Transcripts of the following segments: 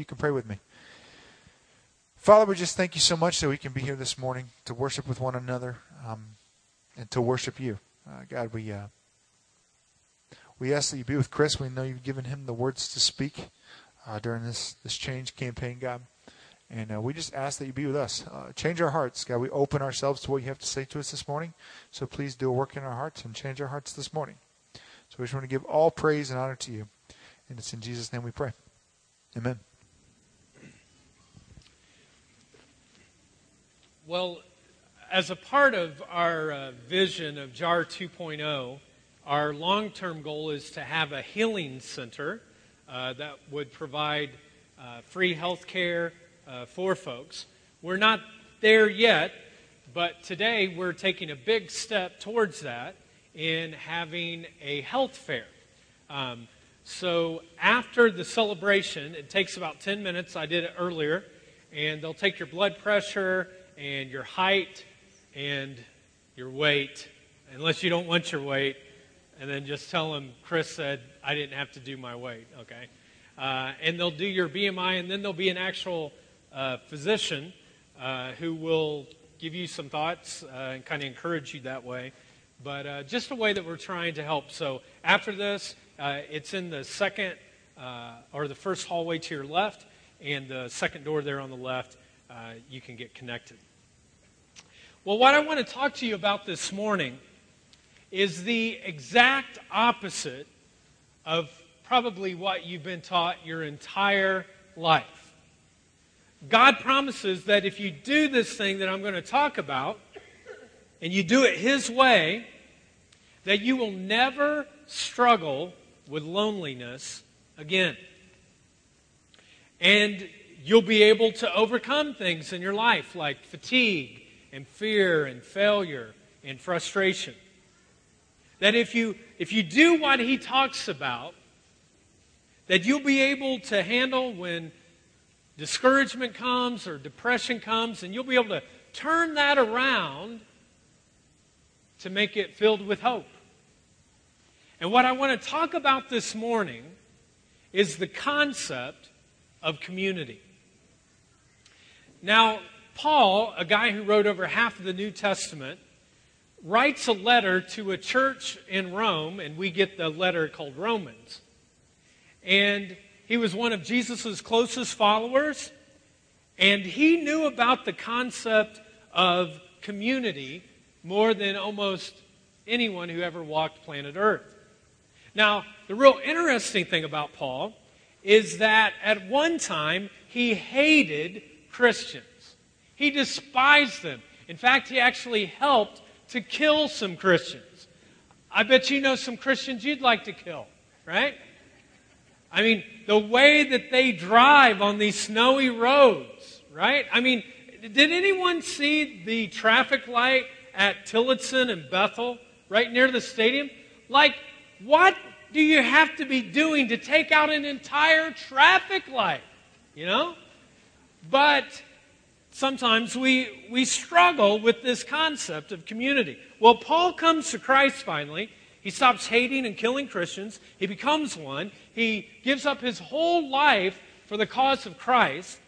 you can pray with me. Father, we just thank you so much that we can be here this morning to worship with one another um, and to worship you. Uh, God, we uh, we ask that you be with Chris. We know you've given him the words to speak uh, during this this change campaign, God. And uh, we just ask that you be with us. Uh, change our hearts, God. We open ourselves to what you have to say to us this morning. So please do a work in our hearts and change our hearts this morning. So we just want to give all praise and honor to you. And it's in Jesus' name we pray. Amen. Well, as a part of our uh, vision of JAR 2.0, our long term goal is to have a healing center uh, that would provide uh, free health care uh, for folks. We're not there yet, but today we're taking a big step towards that in having a health fair. Um, so after the celebration, it takes about 10 minutes. I did it earlier. And they'll take your blood pressure and your height and your weight, unless you don't want your weight. And then just tell them, Chris said, I didn't have to do my weight, okay? Uh, and they'll do your BMI, and then there'll be an actual uh, physician uh, who will give you some thoughts uh, and kind of encourage you that way. But uh, just a way that we're trying to help. So after this, uh, it's in the second or the first hallway to your left, and the second door there on the left. You can get connected. Well, what I want to talk to you about this morning is the exact opposite of probably what you've been taught your entire life. God promises that if you do this thing that I'm going to talk about, and you do it His way, that you will never struggle with loneliness again. And you'll be able to overcome things in your life like fatigue and fear and failure and frustration. That if you, if you do what he talks about, that you'll be able to handle when discouragement comes or depression comes, and you'll be able to turn that around to make it filled with hope. And what I want to talk about this morning is the concept of community. Now, Paul, a guy who wrote over half of the New Testament, writes a letter to a church in Rome, and we get the letter called Romans. And he was one of Jesus' closest followers, and he knew about the concept of community more than almost anyone who ever walked planet Earth. Now, the real interesting thing about Paul is that at one time he hated Christians. He despised them. In fact, he actually helped to kill some Christians. I bet you know some Christians you'd like to kill, right? I mean, the way that they drive on these snowy roads, right? I mean, did anyone see the traffic light at Tillotson and Bethel, right near the stadium? Like, what do you have to be doing to take out an entire traffic light? You know? But sometimes we, we struggle with this concept of community. Well, Paul comes to Christ finally. He stops hating and killing Christians. He becomes one. He gives up his whole life for the cause of Christ.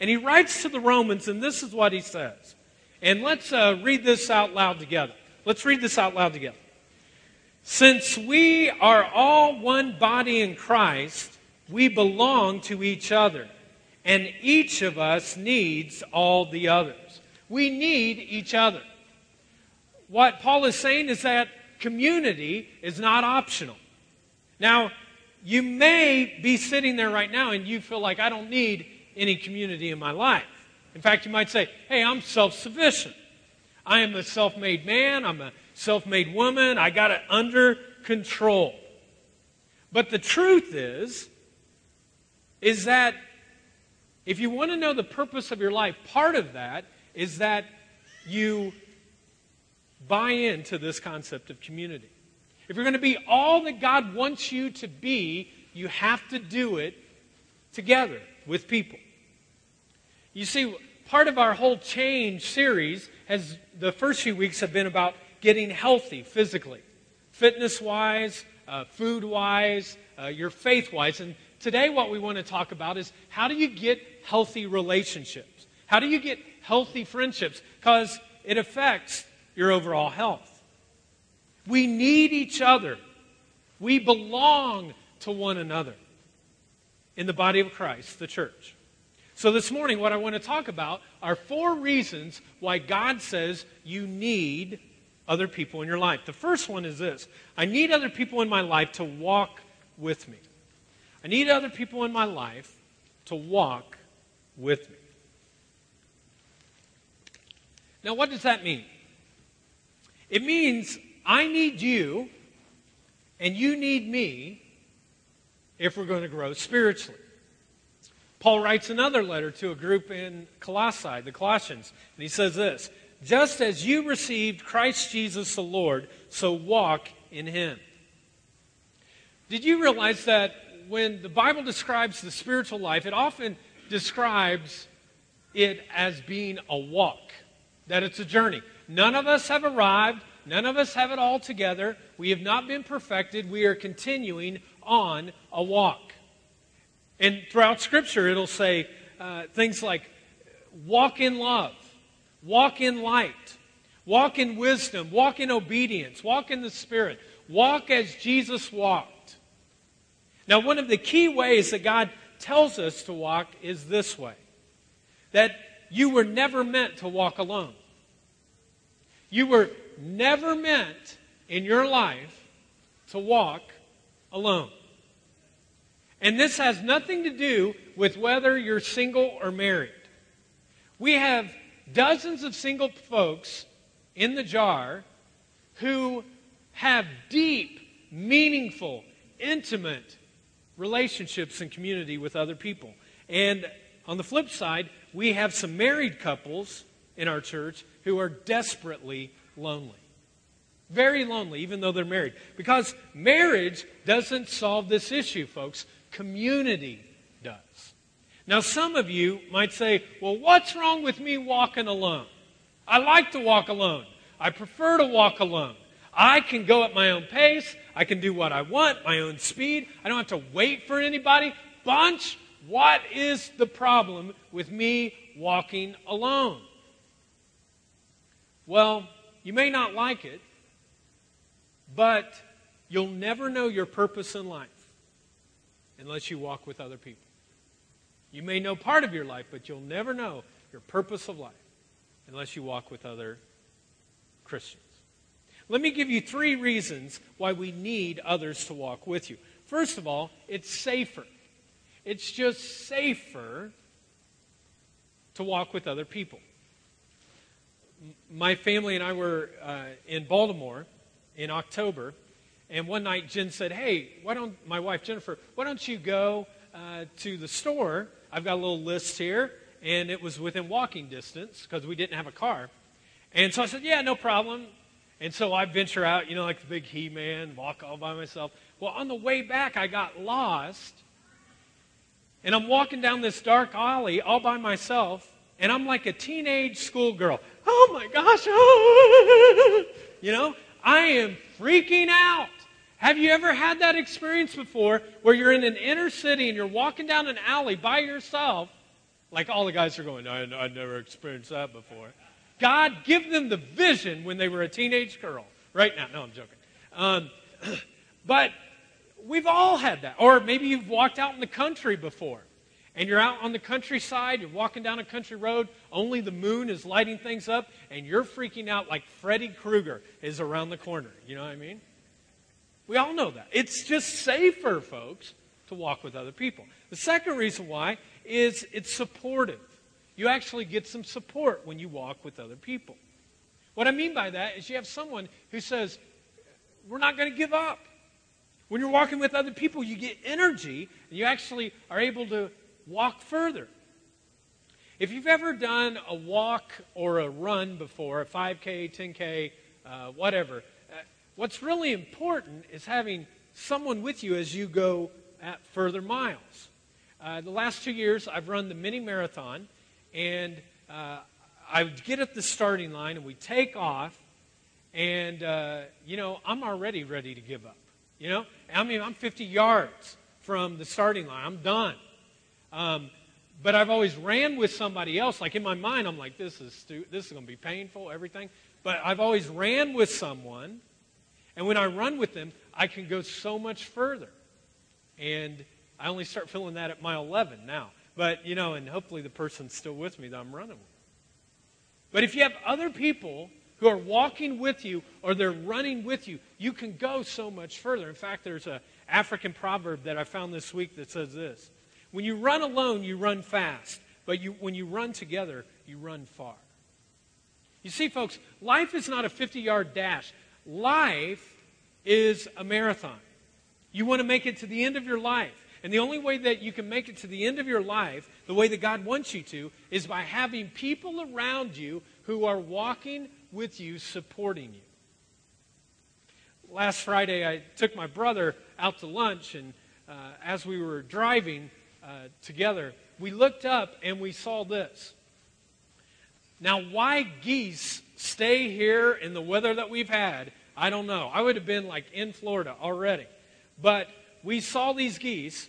And he writes to the Romans, and this is what he says. And let's uh, read this out loud together. Let's read this out loud together. Since we are all one body in Christ, we belong to each other, and each of us needs all the others. We need each other. What Paul is saying is that community is not optional. Now, you may be sitting there right now and you feel like I don't need any community in my life. In fact, you might say, hey, I'm self sufficient. I am a self made man. I'm a self made woman. I got it under control. But the truth is, is that if you want to know the purpose of your life, part of that is that you buy into this concept of community. If you're going to be all that God wants you to be, you have to do it together with people. You see, part of our whole change series has the first few weeks have been about getting healthy physically, fitness wise, uh, food wise, uh, your faith wise. And today what we want to talk about is how do you get healthy relationships? How do you get healthy friendships? Because it affects your overall health. We need each other. We belong to one another in the body of Christ, the church. So, this morning, what I want to talk about are four reasons why God says you need other people in your life. The first one is this I need other people in my life to walk with me. I need other people in my life to walk with me. Now, what does that mean? It means I need you and you need me if we're going to grow spiritually. Paul writes another letter to a group in Colossae, the Colossians, and he says this Just as you received Christ Jesus the Lord, so walk in him. Did you realize that when the Bible describes the spiritual life, it often describes it as being a walk, that it's a journey? None of us have arrived, none of us have it all together. We have not been perfected. We are continuing on a walk. And throughout Scripture, it'll say uh, things like walk in love, walk in light, walk in wisdom, walk in obedience, walk in the Spirit, walk as Jesus walked. Now, one of the key ways that God tells us to walk is this way that you were never meant to walk alone. You were never meant in your life to walk alone. And this has nothing to do with whether you're single or married. We have dozens of single folks in the jar who have deep, meaningful, intimate relationships and community with other people. And on the flip side, we have some married couples in our church who are desperately lonely. Very lonely, even though they're married. Because marriage doesn't solve this issue, folks community does. Now, some of you might say, well, what's wrong with me walking alone? I like to walk alone. I prefer to walk alone. I can go at my own pace. I can do what I want, my own speed. I don't have to wait for anybody. Bunch, what is the problem with me walking alone? Well, you may not like it, but you'll never know your purpose in life unless you walk with other people. You may know part of your life, but you'll never know your purpose of life unless you walk with other Christians. Let me give you three reasons why we need others to walk with you. First of all, it's safer. It's just safer to walk with other people. My family and I were uh, in Baltimore in October, and one night Jen said, Hey, why don't, my wife Jennifer, why don't you go uh, to the store? I've got a little list here. And it was within walking distance because we didn't have a car. And so I said, Yeah, no problem. And so I venture out, you know, like the big He Man, walk all by myself. Well, on the way back, I got lost. And I'm walking down this dark alley all by myself. And I'm like a teenage schoolgirl. Oh my gosh. you know, I am freaking out. Have you ever had that experience before where you're in an inner city and you're walking down an alley by yourself? Like all the guys are going, I, I've never experienced that before. God, give them the vision when they were a teenage girl. Right now. No, I'm joking. Um, but we've all had that. Or maybe you've walked out in the country before. And you're out on the countryside, you're walking down a country road, only the moon is lighting things up, and you're freaking out like Freddy Krueger is around the corner. You know what I mean? We all know that. It's just safer, folks, to walk with other people. The second reason why is it's supportive. You actually get some support when you walk with other people. What I mean by that is you have someone who says, We're not going to give up. When you're walking with other people, you get energy and you actually are able to walk further. If you've ever done a walk or a run before, a 5K, 10K, uh, whatever, What's really important is having someone with you as you go at further miles. Uh, the last two years, I've run the mini marathon, and uh, I get at the starting line, and we take off, and, uh, you know, I'm already ready to give up. You know, I mean, I'm 50 yards from the starting line. I'm done. Um, but I've always ran with somebody else. Like in my mind, I'm like, this is stu- this is going to be painful, everything. But I've always ran with someone, and when I run with them, I can go so much further. And I only start feeling that at mile 11 now. But you know, and hopefully the person's still with me that I'm running with. But if you have other people who are walking with you or they're running with you, you can go so much further. In fact, there's an African proverb that I found this week that says this When you run alone, you run fast. But you, when you run together, you run far. You see, folks, life is not a 50 yard dash. Life is a marathon. You want to make it to the end of your life. And the only way that you can make it to the end of your life, the way that God wants you to, is by having people around you who are walking with you, supporting you. Last Friday, I took my brother out to lunch, and uh, as we were driving uh, together, we looked up and we saw this. Now, why geese stay here in the weather that we've had, I don't know. I would have been like in Florida already. But we saw these geese,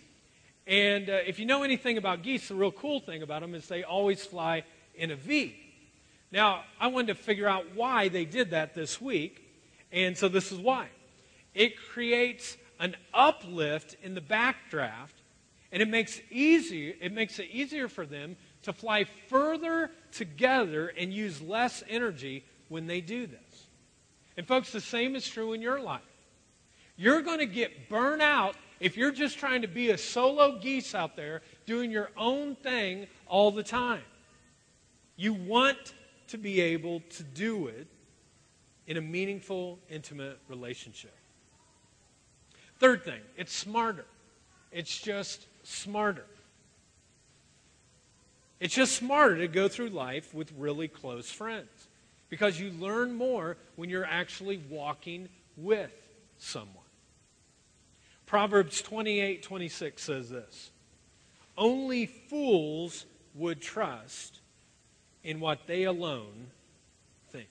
and uh, if you know anything about geese, the real cool thing about them is they always fly in a V. Now, I wanted to figure out why they did that this week, and so this is why. It creates an uplift in the backdraft, and it makes easy it makes it easier for them to fly further together and use less energy when they do this. And folks, the same is true in your life. You're going to get burnt out if you're just trying to be a solo geese out there doing your own thing all the time. You want to be able to do it in a meaningful, intimate relationship. Third thing, it's smarter. It's just smarter. It's just smarter to go through life with really close friends because you learn more when you're actually walking with someone. Proverbs 28 26 says this Only fools would trust in what they alone think.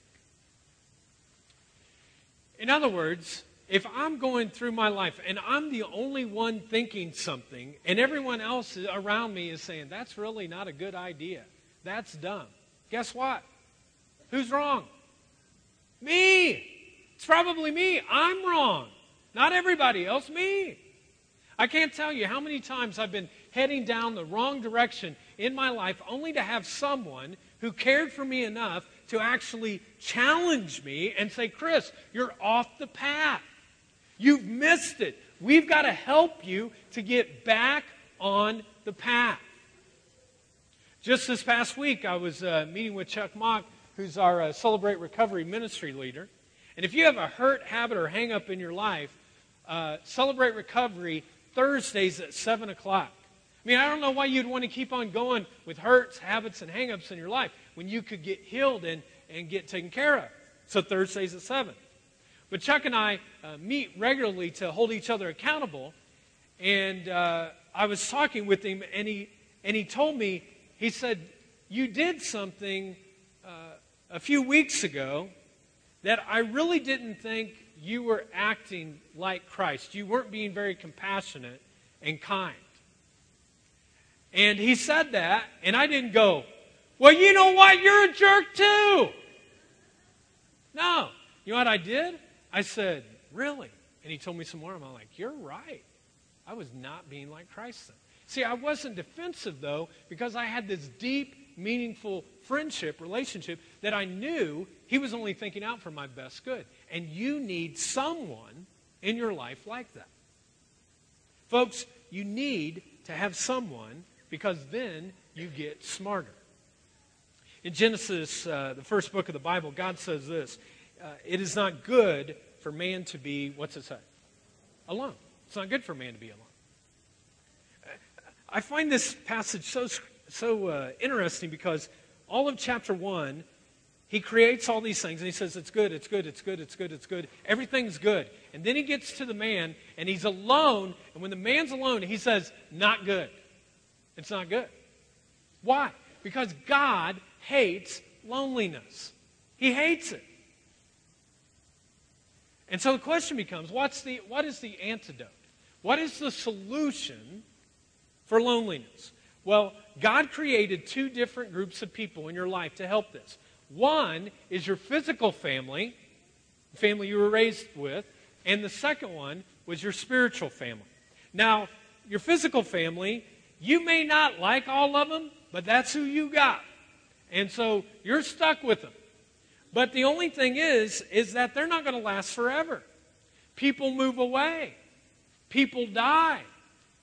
In other words, if I'm going through my life and I'm the only one thinking something and everyone else around me is saying, that's really not a good idea, that's dumb, guess what? Who's wrong? Me. It's probably me. I'm wrong. Not everybody else, me. I can't tell you how many times I've been heading down the wrong direction in my life only to have someone who cared for me enough to actually challenge me and say, Chris, you're off the path. You've missed it. We've got to help you to get back on the path. Just this past week, I was uh, meeting with Chuck Mock, who's our uh, Celebrate Recovery ministry leader. And if you have a hurt, habit, or hang up in your life, uh, Celebrate Recovery Thursdays at 7 o'clock. I mean, I don't know why you'd want to keep on going with hurts, habits, and hangups in your life when you could get healed and, and get taken care of. So Thursdays at 7. But Chuck and I uh, meet regularly to hold each other accountable. And uh, I was talking with him, and he, and he told me, he said, You did something uh, a few weeks ago that I really didn't think you were acting like Christ. You weren't being very compassionate and kind. And he said that, and I didn't go, Well, you know what? You're a jerk too. No. You know what I did? I said, Really? And he told me some more. I'm like, You're right. I was not being like Christ then. See, I wasn't defensive, though, because I had this deep, meaningful friendship, relationship that I knew he was only thinking out for my best good. And you need someone in your life like that. Folks, you need to have someone because then you get smarter. In Genesis, uh, the first book of the Bible, God says this uh, It is not good for man to be, what's it say? Alone. It's not good for man to be alone. I find this passage so, so uh, interesting because all of chapter 1, he creates all these things and he says, It's good, it's good, it's good, it's good, it's good. Everything's good. And then he gets to the man and he's alone. And when the man's alone, he says, Not good. It's not good. Why? Because God hates loneliness. He hates it. And so the question becomes what's the, what is the antidote? What is the solution for loneliness? Well, God created two different groups of people in your life to help this. One is your physical family, the family you were raised with, and the second one was your spiritual family. Now, your physical family, you may not like all of them, but that's who you got. And so you're stuck with them. But the only thing is, is that they're not going to last forever. People move away. People die.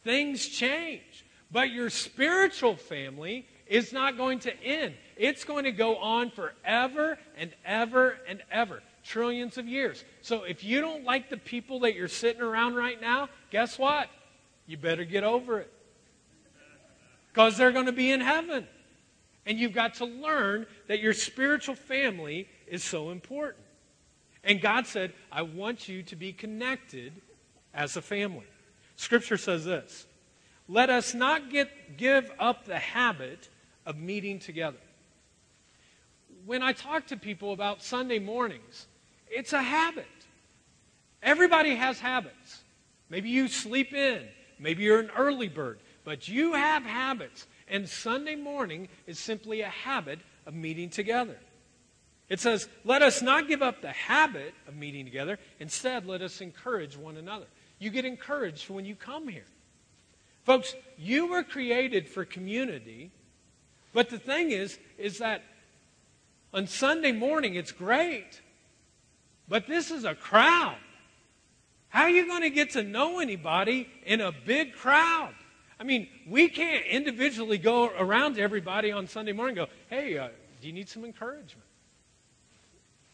Things change. But your spiritual family is not going to end. It's going to go on forever and ever and ever. Trillions of years. So if you don't like the people that you're sitting around right now, guess what? You better get over it. Because they're going to be in heaven. And you've got to learn that your spiritual family is so important. And God said, I want you to be connected as a family. Scripture says this Let us not get, give up the habit of meeting together. When I talk to people about Sunday mornings, it's a habit. Everybody has habits. Maybe you sleep in, maybe you're an early bird, but you have habits. And Sunday morning is simply a habit of meeting together. It says, Let us not give up the habit of meeting together. Instead, let us encourage one another. You get encouraged when you come here. Folks, you were created for community, but the thing is, is that on Sunday morning it's great, but this is a crowd. How are you going to get to know anybody in a big crowd? I mean, we can't individually go around to everybody on Sunday morning and go, hey, uh, do you need some encouragement?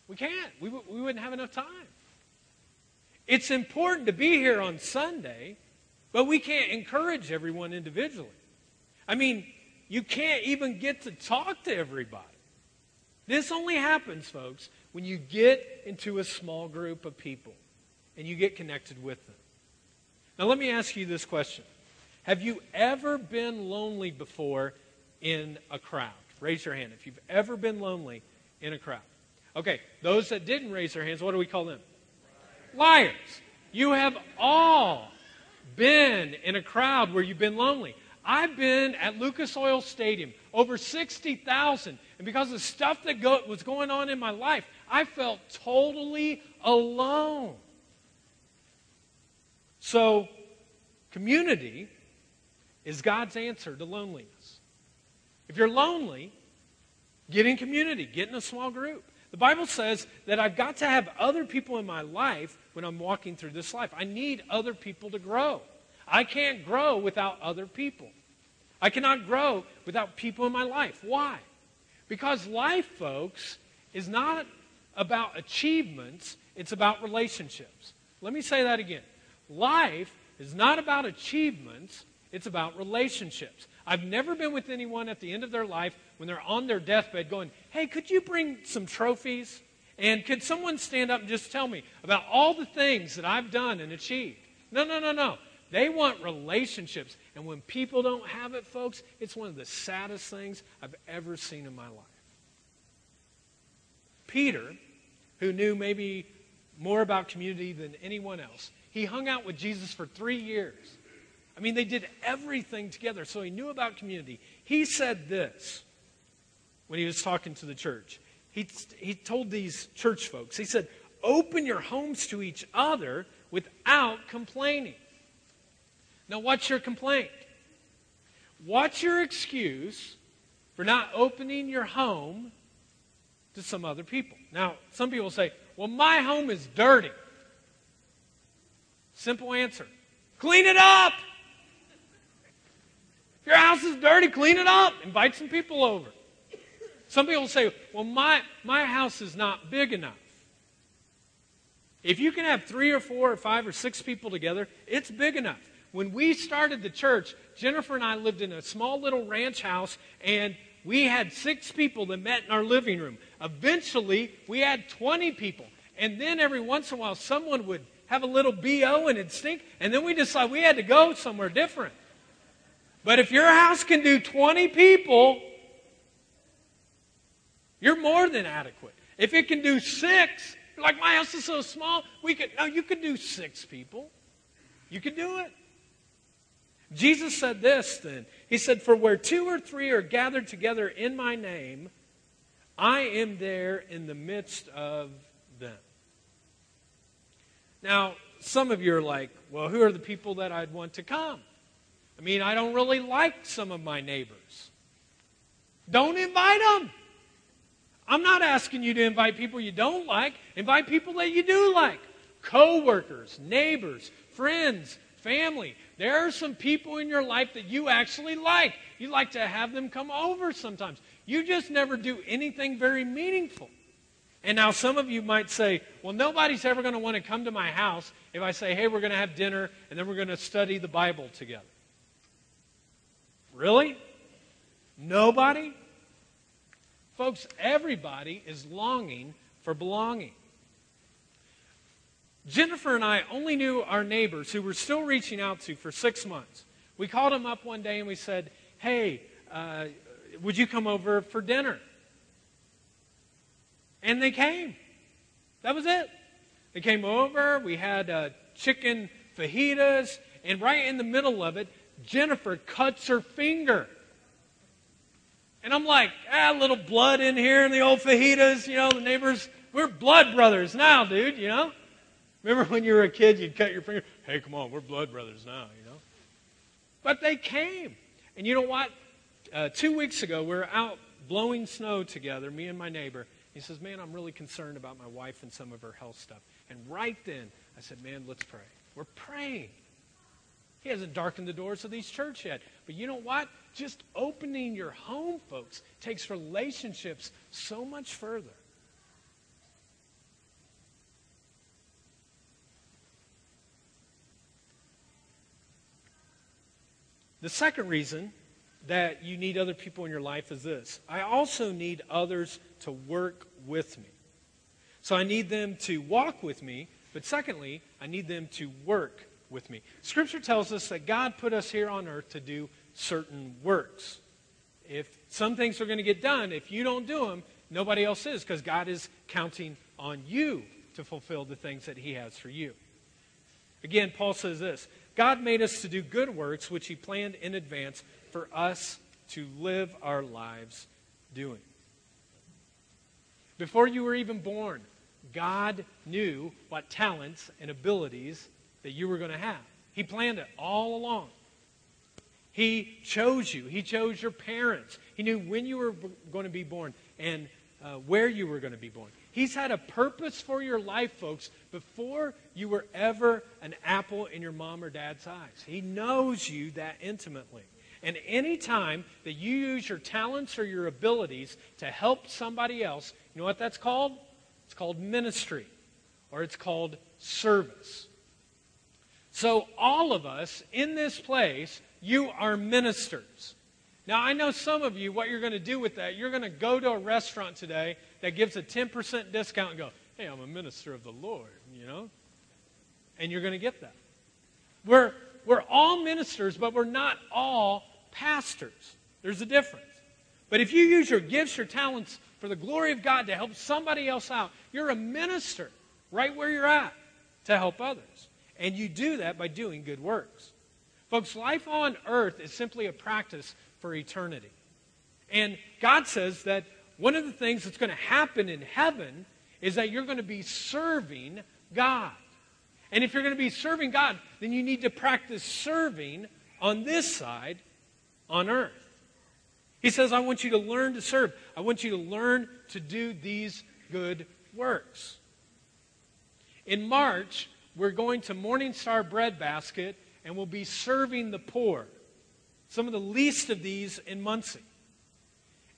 We can't. We, we wouldn't have enough time. It's important to be here on Sunday, but we can't encourage everyone individually. I mean, you can't even get to talk to everybody. This only happens, folks, when you get into a small group of people and you get connected with them. Now, let me ask you this question Have you ever been lonely before in a crowd? Raise your hand if you've ever been lonely in a crowd. Okay, those that didn't raise their hands, what do we call them? Liars. You have all been in a crowd where you've been lonely. I've been at Lucas Oil Stadium, over 60,000. And because of stuff that go, was going on in my life, I felt totally alone. So, community is God's answer to loneliness. If you're lonely, get in community, get in a small group. The Bible says that I've got to have other people in my life when I'm walking through this life. I need other people to grow. I can't grow without other people. I cannot grow without people in my life. Why? Because life, folks, is not about achievements, it's about relationships. Let me say that again. Life is not about achievements, it's about relationships. I've never been with anyone at the end of their life when they're on their deathbed going, hey, could you bring some trophies? And could someone stand up and just tell me about all the things that I've done and achieved? No, no, no, no. They want relationships. And when people don't have it, folks, it's one of the saddest things I've ever seen in my life. Peter, who knew maybe more about community than anyone else, he hung out with Jesus for three years. I mean, they did everything together, so he knew about community. He said this when he was talking to the church. He, he told these church folks, he said, Open your homes to each other without complaining. Now, what's your complaint? What's your excuse for not opening your home to some other people? Now, some people say, Well, my home is dirty. Simple answer clean it up. If your house is dirty, clean it up. Invite some people over. Some people say, well, my, my house is not big enough. If you can have three or four or five or six people together, it's big enough. When we started the church, Jennifer and I lived in a small little ranch house, and we had six people that met in our living room. Eventually, we had 20 people. And then every once in a while, someone would have a little BO and it'd stink, and then we decided we had to go somewhere different. But if your house can do 20 people, you're more than adequate. If it can do six, like my house is so small, we could no, you could do six people. You can do it. Jesus said this then. He said, For where two or three are gathered together in my name, I am there in the midst of them. Now, some of you are like, well, who are the people that I'd want to come? I mean, I don't really like some of my neighbors. Don't invite them. I'm not asking you to invite people you don't like. Invite people that you do like. Co-workers, neighbors, friends, family. There are some people in your life that you actually like. You like to have them come over sometimes. You just never do anything very meaningful. And now some of you might say, well, nobody's ever going to want to come to my house if I say, hey, we're going to have dinner and then we're going to study the Bible together. Really? Nobody? Folks, everybody is longing for belonging. Jennifer and I only knew our neighbors who were still reaching out to for six months. We called them up one day and we said, Hey, uh, would you come over for dinner? And they came. That was it. They came over. We had uh, chicken fajitas. And right in the middle of it, Jennifer cuts her finger. And I'm like, ah, a little blood in here in the old fajitas. You know, the neighbors, we're blood brothers now, dude, you know? Remember when you were a kid, you'd cut your finger? Hey, come on, we're blood brothers now, you know? But they came. And you know what? Uh, two weeks ago, we were out blowing snow together, me and my neighbor. He says, Man, I'm really concerned about my wife and some of her health stuff. And right then, I said, Man, let's pray. We're praying. He hasn't darkened the doors of these church yet. But you know what? Just opening your home, folks, takes relationships so much further. The second reason that you need other people in your life is this I also need others to work with me. So I need them to walk with me, but secondly, I need them to work with me. Scripture tells us that God put us here on earth to do certain works. If some things are going to get done, if you don't do them, nobody else is because God is counting on you to fulfill the things that He has for you. Again, Paul says this God made us to do good works, which He planned in advance for us to live our lives doing. Before you were even born, God knew what talents and abilities that you were going to have. He planned it all along. He chose you. He chose your parents. He knew when you were going to be born and uh, where you were going to be born. He's had a purpose for your life, folks, before you were ever an apple in your mom or dad's eyes. He knows you that intimately. And any time that you use your talents or your abilities to help somebody else, you know what that's called? It's called ministry or it's called service. So, all of us in this place, you are ministers. Now, I know some of you, what you're going to do with that, you're going to go to a restaurant today that gives a 10% discount and go, hey, I'm a minister of the Lord, you know? And you're going to get that. We're, we're all ministers, but we're not all pastors. There's a difference. But if you use your gifts, your talents for the glory of God to help somebody else out, you're a minister right where you're at to help others. And you do that by doing good works. Folks, life on earth is simply a practice for eternity. And God says that one of the things that's going to happen in heaven is that you're going to be serving God. And if you're going to be serving God, then you need to practice serving on this side on earth. He says, I want you to learn to serve. I want you to learn to do these good works. In March, we're going to Morning Star Bread Basket and we'll be serving the poor. Some of the least of these in Muncie.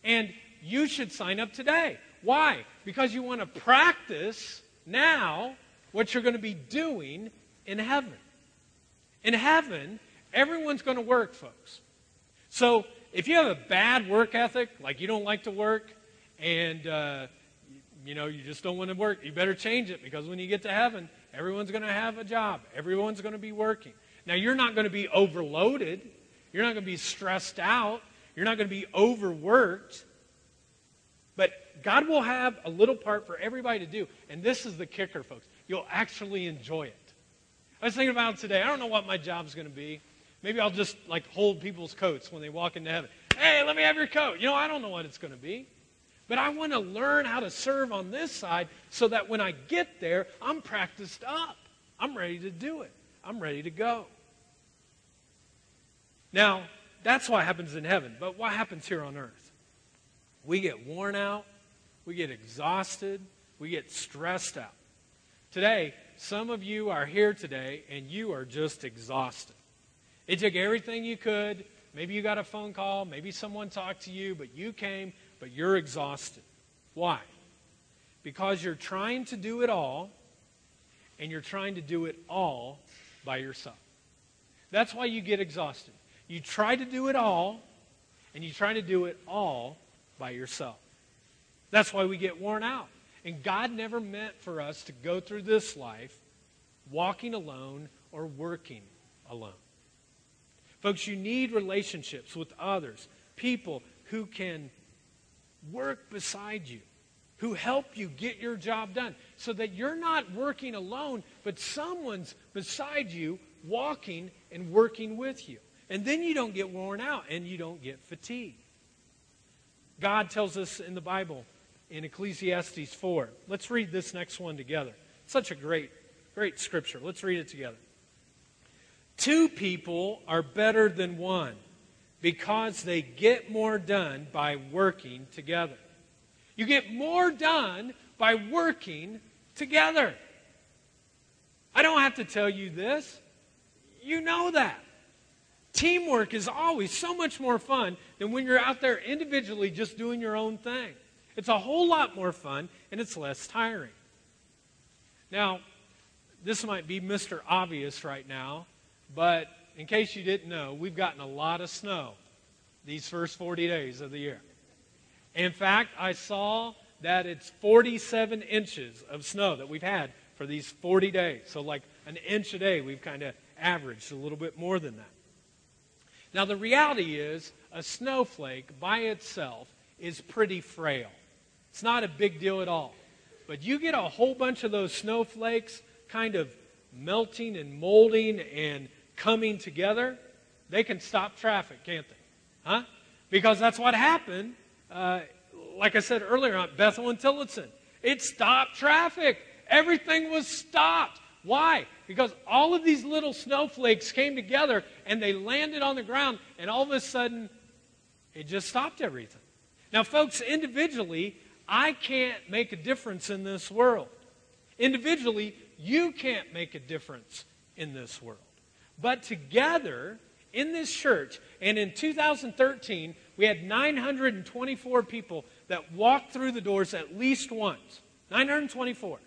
And you should sign up today. Why? Because you want to practice now what you're going to be doing in heaven. In heaven, everyone's going to work, folks. So if you have a bad work ethic, like you don't like to work, and uh, you know you just don't want to work, you better change it because when you get to heaven, everyone's going to have a job. Everyone's going to be working. Now you're not going to be overloaded. You're not going to be stressed out. You're not going to be overworked. But God will have a little part for everybody to do. And this is the kicker, folks. You'll actually enjoy it. I was thinking about today. I don't know what my job's going to be. Maybe I'll just like hold people's coats when they walk into heaven. Hey, let me have your coat. You know, I don't know what it's going to be. But I want to learn how to serve on this side so that when I get there, I'm practiced up. I'm ready to do it. I'm ready to go. Now, that's what happens in heaven. But what happens here on earth? We get worn out, we get exhausted, we get stressed out. Today, some of you are here today and you are just exhausted. It took everything you could. Maybe you got a phone call, maybe someone talked to you, but you came, but you're exhausted. Why? Because you're trying to do it all, and you're trying to do it all by yourself. That's why you get exhausted. You try to do it all, and you try to do it all by yourself. That's why we get worn out. And God never meant for us to go through this life walking alone or working alone. Folks, you need relationships with others, people who can work beside you, who help you get your job done, so that you're not working alone, but someone's beside you walking and working with you. And then you don't get worn out and you don't get fatigued. God tells us in the Bible in Ecclesiastes 4. Let's read this next one together. Such a great, great scripture. Let's read it together. Two people are better than one because they get more done by working together. You get more done by working together. I don't have to tell you this. You know that. Teamwork is always so much more fun than when you're out there individually just doing your own thing. It's a whole lot more fun and it's less tiring. Now, this might be Mr. Obvious right now, but in case you didn't know, we've gotten a lot of snow these first 40 days of the year. In fact, I saw that it's 47 inches of snow that we've had for these 40 days. So, like an inch a day, we've kind of averaged a little bit more than that. Now, the reality is, a snowflake by itself is pretty frail. It's not a big deal at all. But you get a whole bunch of those snowflakes kind of melting and molding and coming together, they can stop traffic, can't they? Huh? Because that's what happened, uh, like I said earlier, on Bethel and Tillotson. It stopped traffic. Everything was stopped. Why? Because all of these little snowflakes came together and they landed on the ground, and all of a sudden, it just stopped everything. Now, folks, individually, I can't make a difference in this world. Individually, you can't make a difference in this world. But together, in this church, and in 2013, we had 924 people that walked through the doors at least once. 924.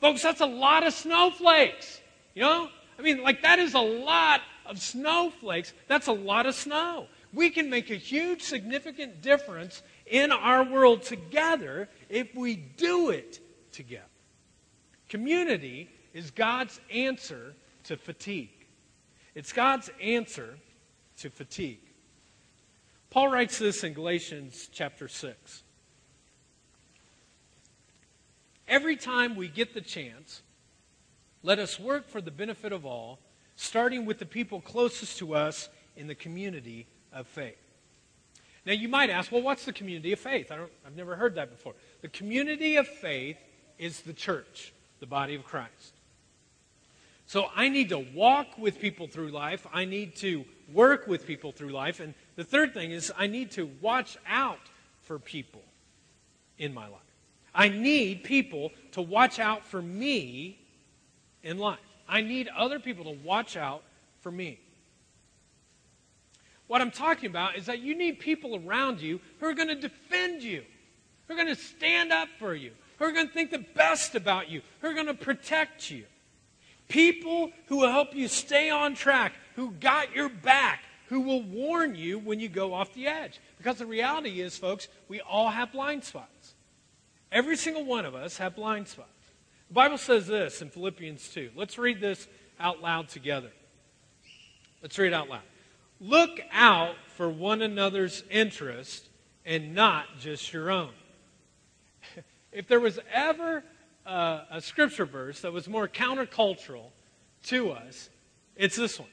Folks, that's a lot of snowflakes. You know? I mean, like, that is a lot of snowflakes. That's a lot of snow. We can make a huge, significant difference in our world together if we do it together. Community is God's answer to fatigue. It's God's answer to fatigue. Paul writes this in Galatians chapter 6. Every time we get the chance, let us work for the benefit of all, starting with the people closest to us in the community of faith. Now, you might ask, well, what's the community of faith? I don't, I've never heard that before. The community of faith is the church, the body of Christ. So I need to walk with people through life. I need to work with people through life. And the third thing is, I need to watch out for people in my life. I need people to watch out for me in life. I need other people to watch out for me. What I'm talking about is that you need people around you who are going to defend you, who are going to stand up for you, who are going to think the best about you, who are going to protect you. People who will help you stay on track, who got your back, who will warn you when you go off the edge. Because the reality is, folks, we all have blind spots. Every single one of us have blind spots. The Bible says this in Philippians 2. Let's read this out loud together. Let's read it out loud. Look out for one another's interest and not just your own. if there was ever a scripture verse that was more countercultural to us, it's this one.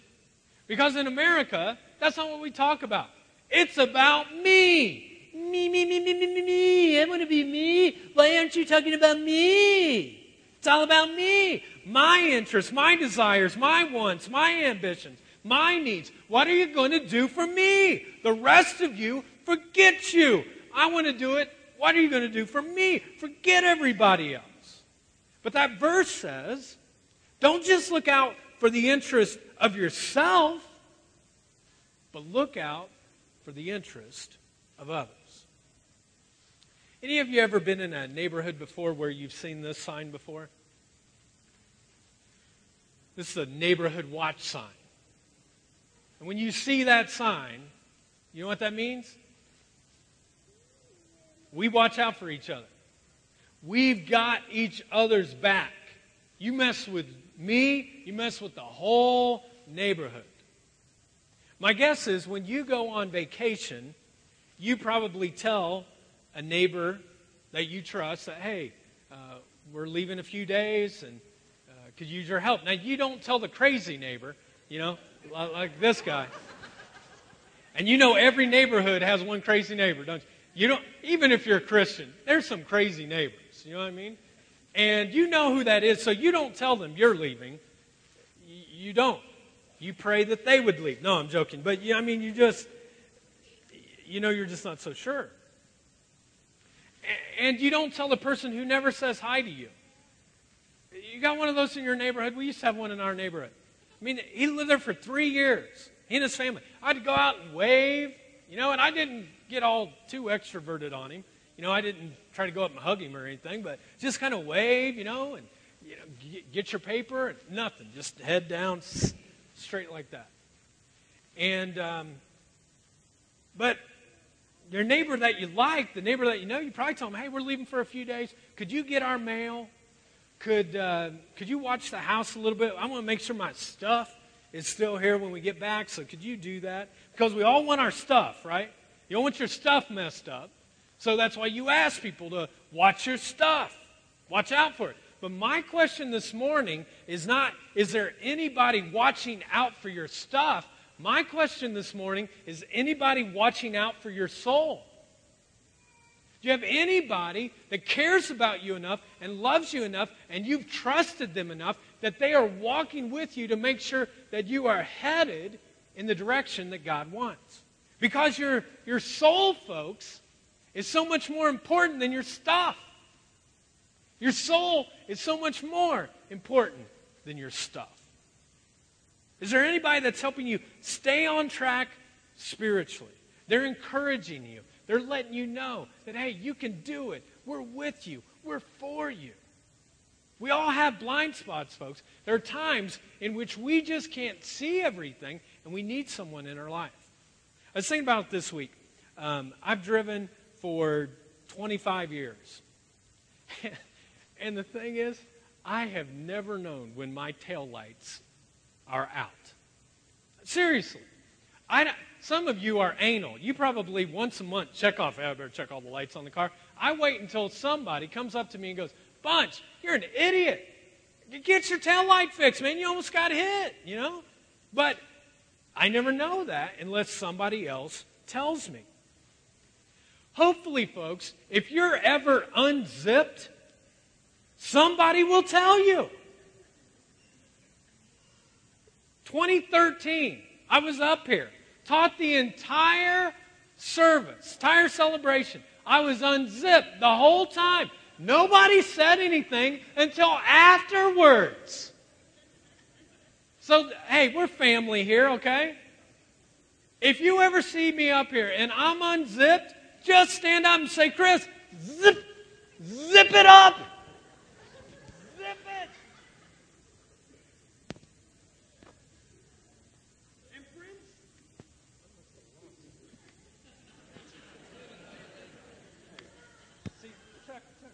Because in America, that's not what we talk about. It's about me. Me, me, me, me, me, me, me. I want to be me. Why aren't you talking about me? It's all about me. My interests, my desires, my wants, my ambitions, my needs. What are you going to do for me? The rest of you, forget you. I want to do it. What are you going to do for me? Forget everybody else. But that verse says, don't just look out for the interest of yourself, but look out for the interest of others. Any of you ever been in a neighborhood before where you've seen this sign before? This is a neighborhood watch sign. And when you see that sign, you know what that means? We watch out for each other. We've got each other's back. You mess with me, you mess with the whole neighborhood. My guess is when you go on vacation, you probably tell a neighbor that you trust that, hey, uh, we're leaving a few days and uh, could use your help. Now, you don't tell the crazy neighbor, you know, like this guy. And you know every neighborhood has one crazy neighbor, don't you? You don't, even if you're a Christian, there's some crazy neighbors. You know what I mean? And you know who that is, so you don't tell them you're leaving. You don't. You pray that they would leave. No, I'm joking. But, yeah, I mean, you just, you know, you're just not so sure. And you don't tell the person who never says hi to you. You got one of those in your neighborhood? We used to have one in our neighborhood. I mean, he lived there for three years, he and his family. I'd go out and wave, you know, and I didn't get all too extroverted on him. You know, I didn't try to go up and hug him or anything, but just kind of wave, you know, and you know, get your paper and nothing. Just head down straight like that. And, um, but your neighbor that you like, the neighbor that you know, you probably tell them, hey, we're leaving for a few days. Could you get our mail? Could, uh, could you watch the house a little bit? I want to make sure my stuff is still here when we get back, so could you do that? Because we all want our stuff, right? You don't want your stuff messed up. So that's why you ask people to watch your stuff. Watch out for it. But my question this morning is not, is there anybody watching out for your stuff? My question this morning is anybody watching out for your soul? Do you have anybody that cares about you enough and loves you enough and you've trusted them enough that they are walking with you to make sure that you are headed in the direction that God wants? Because your, your soul, folks, is so much more important than your stuff. Your soul is so much more important than your stuff. Is there anybody that's helping you stay on track spiritually? They're encouraging you. They're letting you know that, hey, you can do it. We're with you. We're for you. We all have blind spots, folks. There are times in which we just can't see everything, and we need someone in our life. I was thinking about this week. Um, I've driven for 25 years. and the thing is, I have never known when my tail lights are out. Seriously. I, some of you are anal. You probably once a month check off, oh, I better check all the lights on the car. I wait until somebody comes up to me and goes, Bunch, you're an idiot. Get your tail light fixed, man. You almost got hit, you know? But I never know that unless somebody else tells me. Hopefully, folks, if you're ever unzipped, somebody will tell you. 2013, I was up here, taught the entire service, entire celebration. I was unzipped the whole time. Nobody said anything until afterwards. So, hey, we're family here, okay? If you ever see me up here and I'm unzipped, just stand up and say, Chris, zip, zip it up. Zip it. And friends, see, check, check,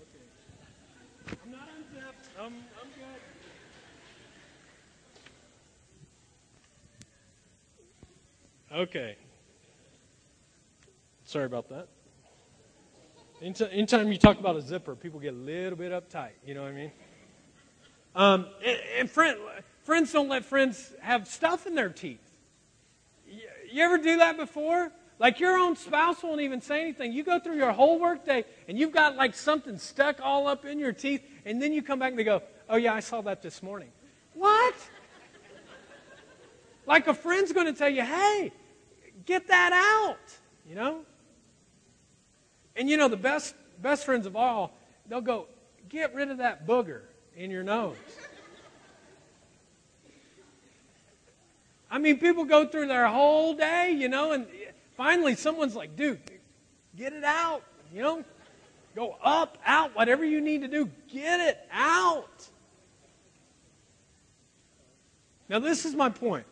okay. I'm not unzipped. I'm, I'm good. Okay. Sorry about that. Anytime you talk about a zipper, people get a little bit uptight. You know what I mean? Um, and, and friend, friends don't let friends have stuff in their teeth. You, you ever do that before? Like your own spouse won't even say anything. You go through your whole workday and you've got like something stuck all up in your teeth, and then you come back and they go, Oh, yeah, I saw that this morning. What? like a friend's going to tell you, Hey, get that out, you know? And you know, the best, best friends of all, they'll go, Get rid of that booger in your nose. I mean, people go through their whole day, you know, and finally someone's like, dude, get it out, you know? Go up, out, whatever you need to do, get it out. Now, this is my point.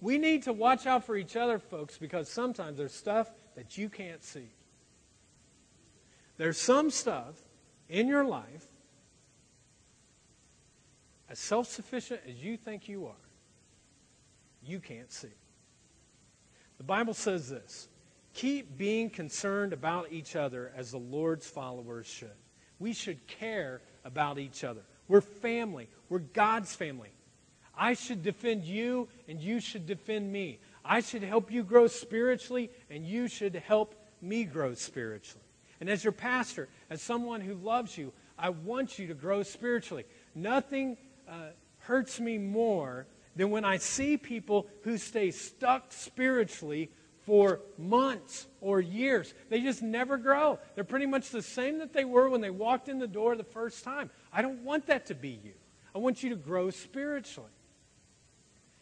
We need to watch out for each other, folks, because sometimes there's stuff that you can't see. There's some stuff in your life, as self sufficient as you think you are, you can't see. The Bible says this keep being concerned about each other as the Lord's followers should. We should care about each other. We're family, we're God's family. I should defend you, and you should defend me. I should help you grow spiritually, and you should help me grow spiritually. And as your pastor, as someone who loves you, I want you to grow spiritually. Nothing uh, hurts me more than when I see people who stay stuck spiritually for months or years. They just never grow. They're pretty much the same that they were when they walked in the door the first time. I don't want that to be you. I want you to grow spiritually.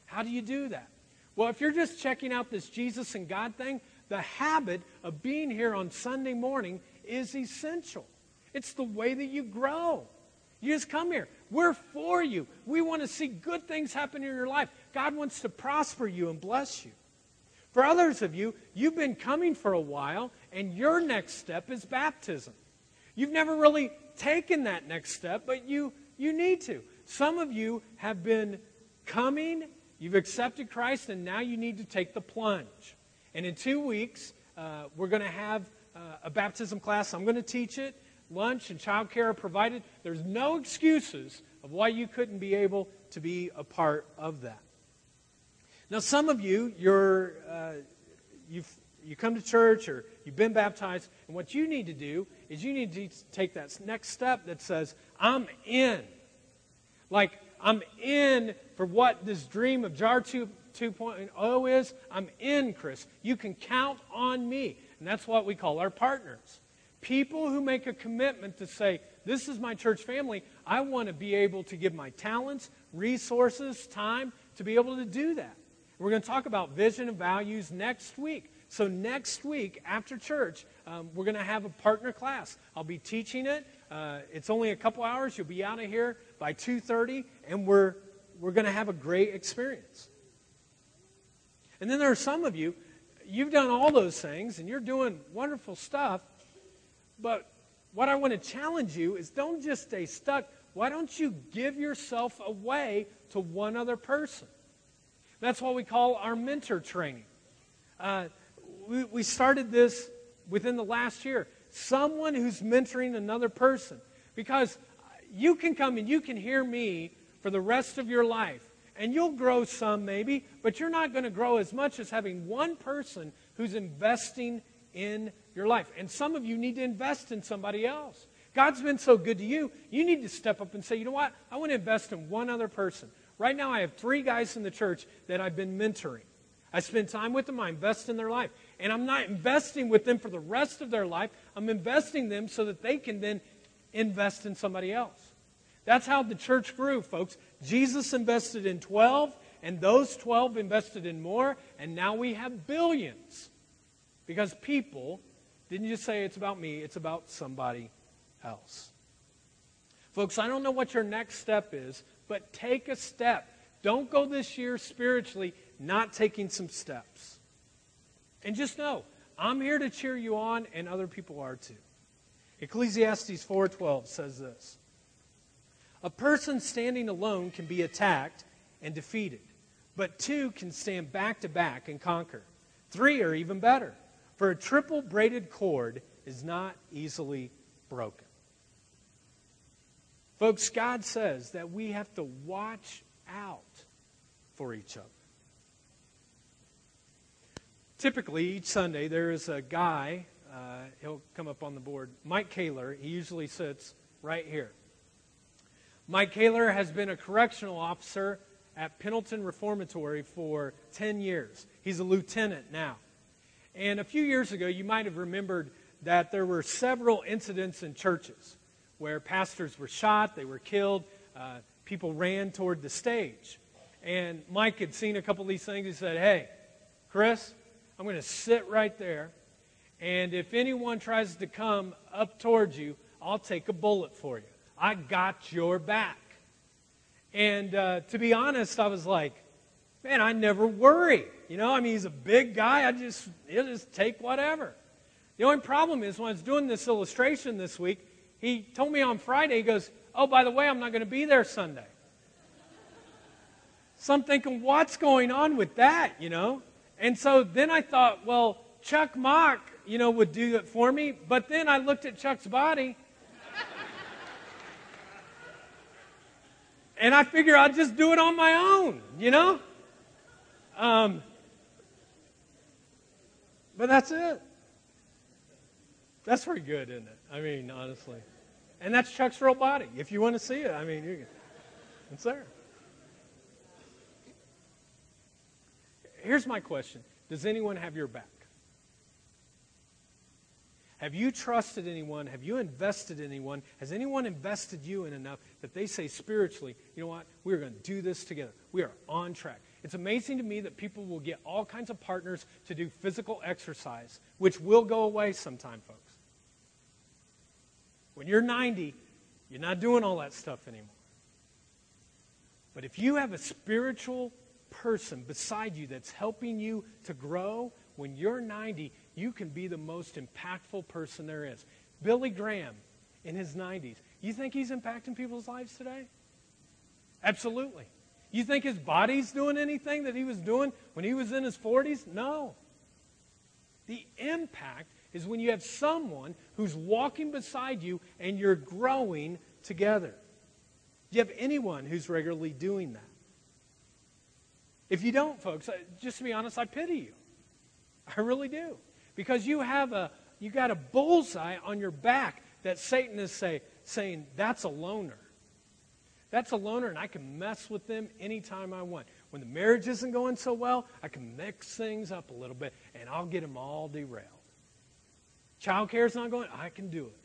How do you do that? Well, if you're just checking out this Jesus and God thing, the habit of being here on Sunday morning is essential. It's the way that you grow. You just come here. We're for you. We want to see good things happen in your life. God wants to prosper you and bless you. For others of you, you've been coming for a while, and your next step is baptism. You've never really taken that next step, but you, you need to. Some of you have been coming, you've accepted Christ, and now you need to take the plunge. And in two weeks, uh, we're going to have uh, a baptism class. I'm going to teach it lunch and childcare are provided. There's no excuses of why you couldn't be able to be a part of that. Now, some of you, you're, uh, you've, you come to church or you've been baptized, and what you need to do is you need to take that next step that says, I'm in. Like, I'm in for what this dream of JAR 2, 2.0 is. I'm in, Chris. You can count on me. And that's what we call our partners. People who make a commitment to say, This is my church family. I want to be able to give my talents, resources, time to be able to do that. We're going to talk about vision and values next week. So, next week after church, um, we're going to have a partner class. I'll be teaching it. Uh, it's only a couple hours. You'll be out of here by 2.30, and we're, we're going to have a great experience. And then there are some of you, you've done all those things, and you're doing wonderful stuff, but what I want to challenge you is don't just stay stuck. Why don't you give yourself away to one other person? That's what we call our mentor training. Uh, we, we started this within the last year. Someone who's mentoring another person. Because you can come and you can hear me for the rest of your life. And you'll grow some maybe, but you're not going to grow as much as having one person who's investing in your life. And some of you need to invest in somebody else. God's been so good to you, you need to step up and say, you know what? I want to invest in one other person. Right now, I have three guys in the church that I've been mentoring. I spend time with them, I invest in their life. And I'm not investing with them for the rest of their life, I'm investing them so that they can then invest in somebody else. That's how the church grew, folks. Jesus invested in 12, and those 12 invested in more, and now we have billions. Because people didn't just say it's about me, it's about somebody else. Folks, I don't know what your next step is, but take a step. Don't go this year spiritually not taking some steps. And just know, I'm here to cheer you on and other people are too. Ecclesiastes 4:12 says this. A person standing alone can be attacked and defeated, but two can stand back to back and conquer. Three are even better. For a triple braided cord is not easily broken. Folks, God says that we have to watch out for each other. Typically, each Sunday, there is a guy, uh, he'll come up on the board, Mike Kaler. He usually sits right here. Mike Kaler has been a correctional officer at Pendleton Reformatory for 10 years. He's a lieutenant now. And a few years ago, you might have remembered that there were several incidents in churches where pastors were shot, they were killed, uh, people ran toward the stage. And Mike had seen a couple of these things. He said, Hey, Chris, I'm going to sit right there. And if anyone tries to come up towards you, I'll take a bullet for you. I got your back. And uh, to be honest, I was like, man, I never worry. You know, I mean, he's a big guy. I just, he'll just take whatever. The only problem is when I was doing this illustration this week, he told me on Friday, he goes, oh, by the way, I'm not going to be there Sunday. So I'm thinking, what's going on with that, you know? And so then I thought, well, Chuck Mock, you know, would do it for me. But then I looked at Chuck's body and I figure I'll just do it on my own, you know? Um, but that's it. That's pretty good, isn't it? I mean, honestly. And that's Chuck's real body. If you want to see it, I mean, you, can, it's there. Here's my question Does anyone have your back? Have you trusted anyone? Have you invested in anyone? Has anyone invested you in enough that they say spiritually, you know what? We're going to do this together. We are on track. It's amazing to me that people will get all kinds of partners to do physical exercise, which will go away sometime, folks. When you're 90, you're not doing all that stuff anymore. But if you have a spiritual person beside you that's helping you to grow, when you're 90, you can be the most impactful person there is. Billy Graham, in his 90s, you think he's impacting people's lives today? Absolutely. You think his body's doing anything that he was doing when he was in his 40s? No. The impact is when you have someone who's walking beside you and you're growing together. Do you have anyone who's regularly doing that? If you don't, folks, uh, just to be honest, I pity you. I really do. Because you have a you got a bullseye on your back that Satan is say, saying, that's a loner. That's a loner, and I can mess with them anytime I want. When the marriage isn't going so well, I can mix things up a little bit, and I'll get them all derailed. Child care is not going, I can do it.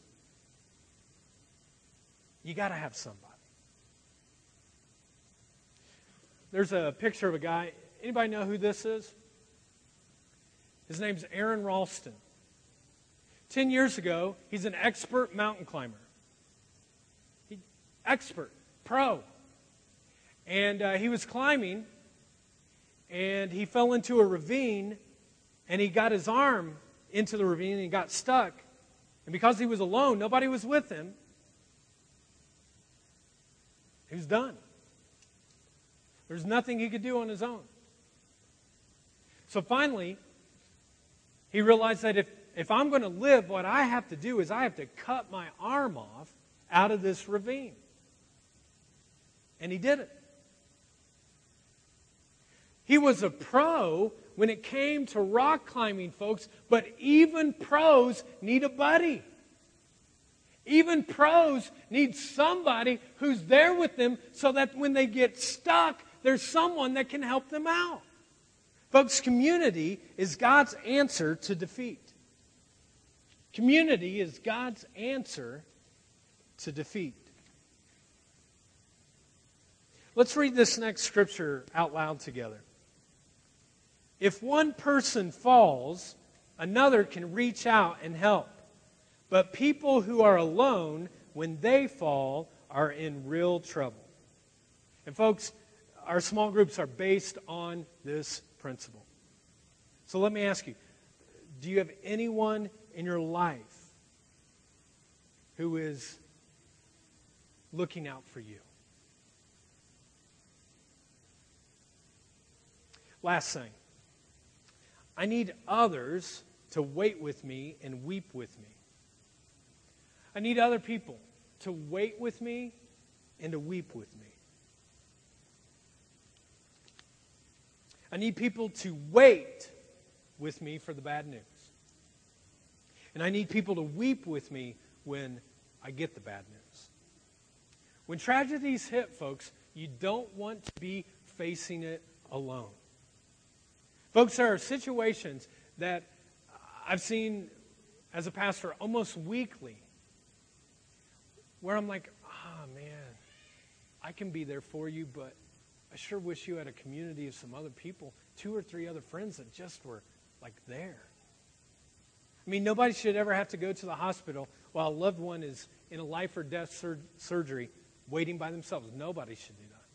You got to have somebody. There's a picture of a guy. Anybody know who this is? His name's Aron Ralston. Ten years ago, he's an expert mountain climber. He, expert, pro. And uh, he was climbing, and he fell into a ravine, and he got his arm into the ravine, and he got stuck. And because he was alone, nobody was with him, he was done. There's nothing he could do on his own. So finally, he realized that if, if I'm going to live, what I have to do is I have to cut my arm off out of this ravine. And he did it. He was a pro when it came to rock climbing, folks, but even pros need a buddy. Even pros need somebody who's there with them so that when they get stuck, there's someone that can help them out. Folks, community is God's answer to defeat. Community is God's answer to defeat. Let's read this next scripture out loud together. If one person falls, another can reach out and help. But people who are alone, when they fall, are in real trouble. And, folks, our small groups are based on this principle. So let me ask you do you have anyone in your life who is looking out for you? Last thing I need others to wait with me and weep with me. I need other people to wait with me and to weep with me. I need people to wait with me for the bad news. And I need people to weep with me when I get the bad news. When tragedies hit, folks, you don't want to be facing it alone. Folks, there are situations that I've seen as a pastor almost weekly where I'm like, ah, oh, man, I can be there for you, but I sure wish you had a community of some other people, two or three other friends that just were like there. I mean, nobody should ever have to go to the hospital while a loved one is in a life or death sur- surgery waiting by themselves. Nobody should do that.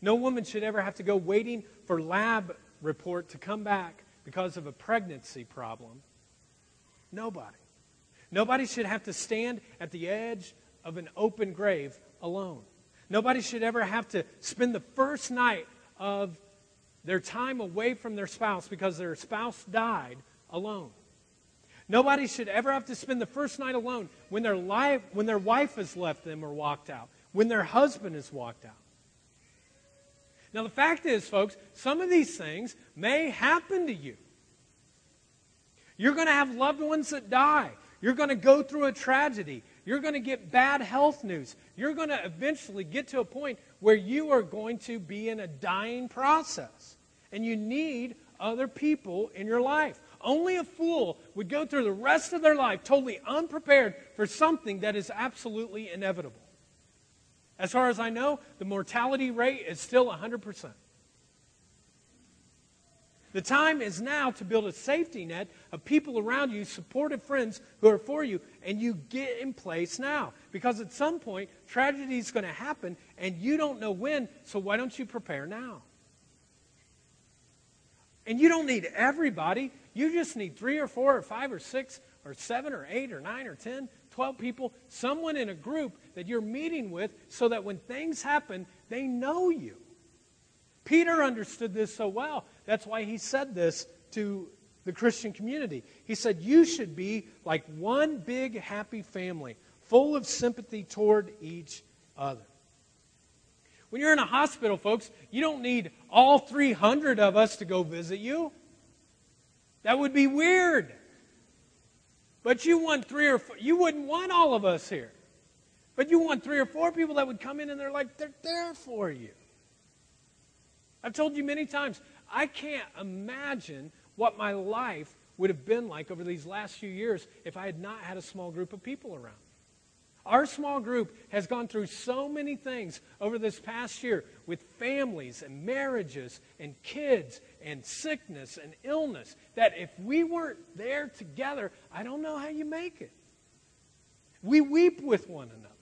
No woman should ever have to go waiting for lab report to come back because of a pregnancy problem. Nobody. Nobody should have to stand at the edge of an open grave alone. Nobody should ever have to spend the first night of their time away from their spouse because their spouse died alone. Nobody should ever have to spend the first night alone when their, life, when their wife has left them or walked out, when their husband has walked out. Now, the fact is, folks, some of these things may happen to you. You're going to have loved ones that die. You're going to go through a tragedy. You're going to get bad health news. You're going to eventually get to a point where you are going to be in a dying process. And you need other people in your life. Only a fool would go through the rest of their life totally unprepared for something that is absolutely inevitable. As far as I know, the mortality rate is still 100%. The time is now to build a safety net of people around you, supportive friends who are for you, and you get in place now. Because at some point, tragedy is going to happen, and you don't know when, so why don't you prepare now? And you don't need everybody. You just need three or four or five or six or seven or eight or nine or ten, twelve people, someone in a group that you're meeting with, so that when things happen, they know you. Peter understood this so well. That's why he said this to the Christian community. He said, You should be like one big happy family, full of sympathy toward each other. When you're in a hospital, folks, you don't need all 300 of us to go visit you. That would be weird. But you want three or four, you wouldn't want all of us here. But you want three or four people that would come in and they're like, they're there for you. I've told you many times, I can't imagine what my life would have been like over these last few years if I had not had a small group of people around. Our small group has gone through so many things over this past year with families and marriages and kids and sickness and illness that if we weren't there together, I don't know how you make it. We weep with one another.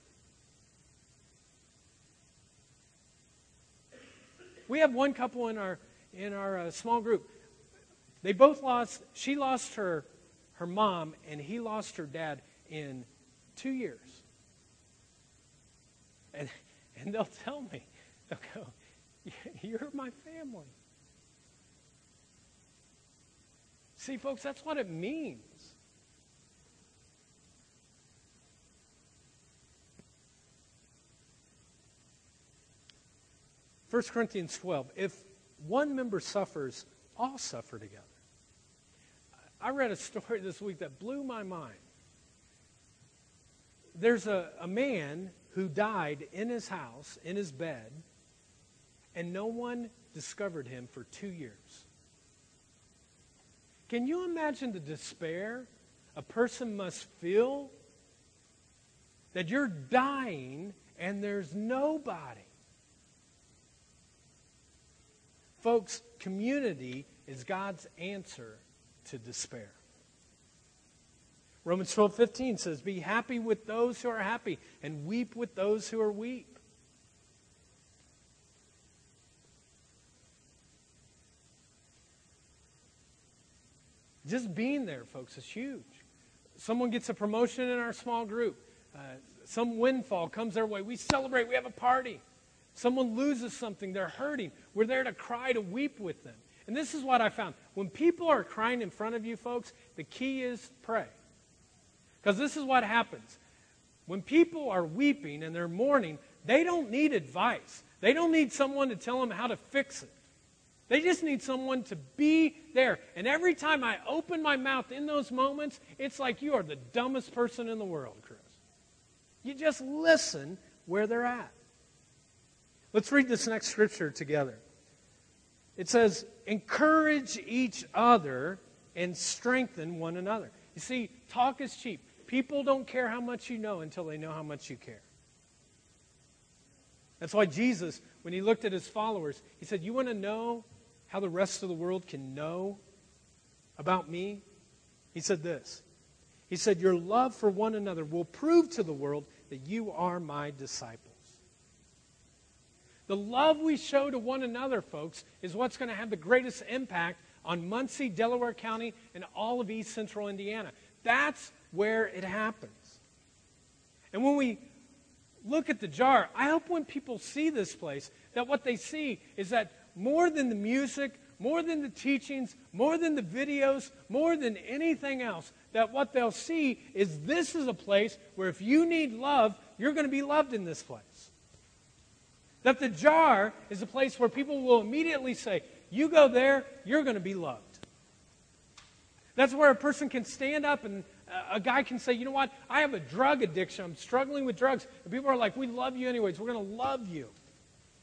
We have one couple in our in our uh, small group. They both lost. She lost her her mom, and he lost her dad in two years. And and they'll tell me, they'll go, "You're my family." See, folks, that's what it means. First Corinthians 12. If one member suffers, all suffer together. I read a story this week that blew my mind. There's a, a man who died in his house, in his bed, and no one discovered him for two years. Can you imagine the despair a person must feel that you're dying and there's nobody? Folks, community is God's answer to despair. Romans 12, 15 says, Be happy with those who are happy and weep with those who are weep. Just being there, folks, is huge. Someone gets a promotion in our small group. Uh, some windfall comes their way. We celebrate. We have a party. Someone loses something. They're hurting. We're there to cry, to weep with them. And this is what I found. When people are crying in front of you, folks, the key is pray. Because this is what happens. When people are weeping and they're mourning, they don't need advice. They don't need someone to tell them how to fix it. They just need someone to be there. And every time I open my mouth in those moments, it's like you are the dumbest person in the world, Chris. You just listen where they're at. Let's read this next scripture together. It says, encourage each other and strengthen one another. You see, talk is cheap. People don't care how much you know until they know how much you care. That's why Jesus, when he looked at his followers, he said, You want to know how the rest of the world can know about me? He said this He said, Your love for one another will prove to the world that you are my disciples. The love we show to one another, folks, is what's going to have the greatest impact on Muncie, Delaware County, and all of East Central Indiana. That's where it happens. And when we look at the jar, I hope when people see this place, that what they see is that more than the music, more than the teachings, more than the videos, more than anything else, that what they'll see is this is a place where if you need love, you're going to be loved in this place. That the jar is a place where people will immediately say, You go there, you're going to be loved. That's where a person can stand up and uh, a guy can say, You know what? I have a drug addiction. I'm struggling with drugs. And people are like, We love you anyways. We're going to love you.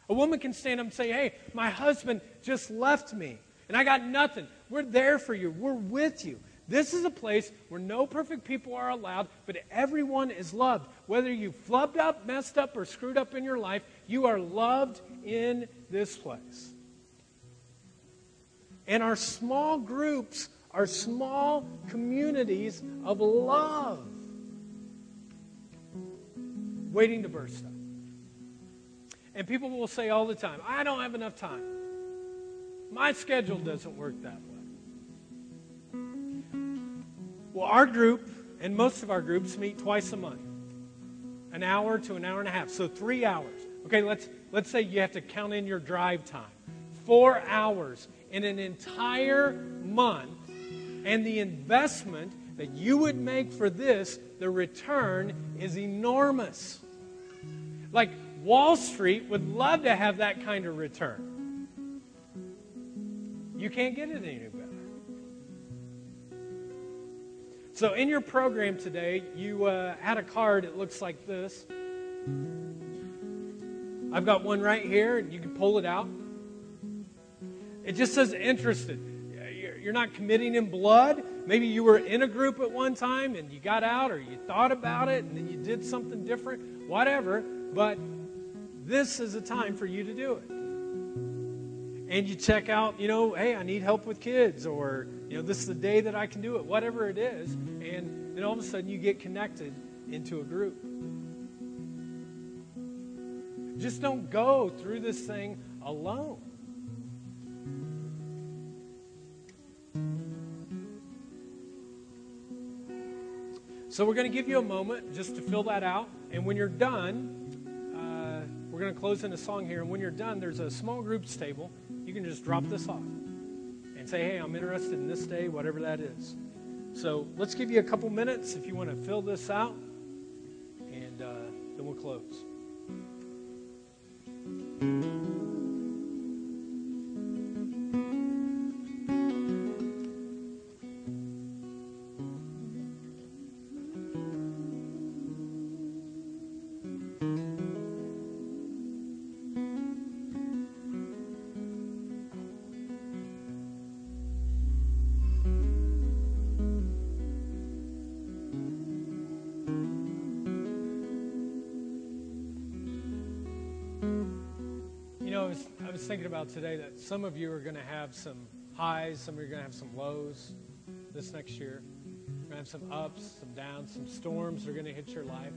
A woman can stand up and say, Hey, my husband just left me and I got nothing. We're there for you. We're with you. This is a place where no perfect people are allowed, but everyone is loved. Whether you flubbed up, messed up, or screwed up in your life, you are loved in this place. And our small groups are small communities of love waiting to burst up. And people will say all the time, I don't have enough time. My schedule doesn't work that way. Well, our group and most of our groups meet twice a month, an hour to an hour and a half, so three hours. Okay, let's let's say you have to count in your drive time, four hours in an entire month, and the investment that you would make for this, the return is enormous. Like Wall Street would love to have that kind of return. You can't get it any So, in your program today, you uh, had a card It looks like this. I've got one right here, and you can pull it out. It just says interested. You're not committing in blood. Maybe you were in a group at one time and you got out, or you thought about it and then you did something different, whatever. But this is a time for you to do it and you check out, you know, hey, I need help with kids, or, you know, this is the day that I can do it, whatever it is. And then all of a sudden you get connected into a group. Just don't go through this thing alone. So we're going to give you a moment just to fill that out. And when you're done, uh, we're going to close in a song here. And when you're done, there's a small groups table. You can just drop this off and say, hey, I'm interested in this day, whatever that is. So let's give you a couple minutes if you want to fill this out, and uh, then we'll close. Thinking about today that some of you are going to have some highs, some of you are going to have some lows this next year. You're going to have some ups, some downs, some storms are going to hit your life.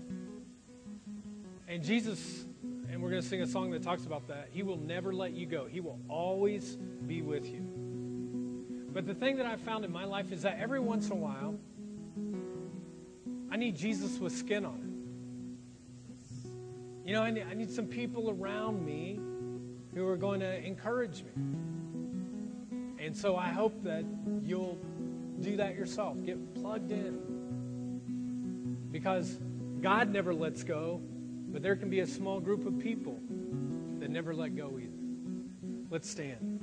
And Jesus, and we're going to sing a song that talks about that, He will never let you go. He will always be with you. But the thing that I found in my life is that every once in a while, I need Jesus with skin on it. You know, I need, I need some people around me who are going to encourage me. And so I hope that you'll do that yourself. Get plugged in. Because God never lets go, but there can be a small group of people that never let go either. Let's stand.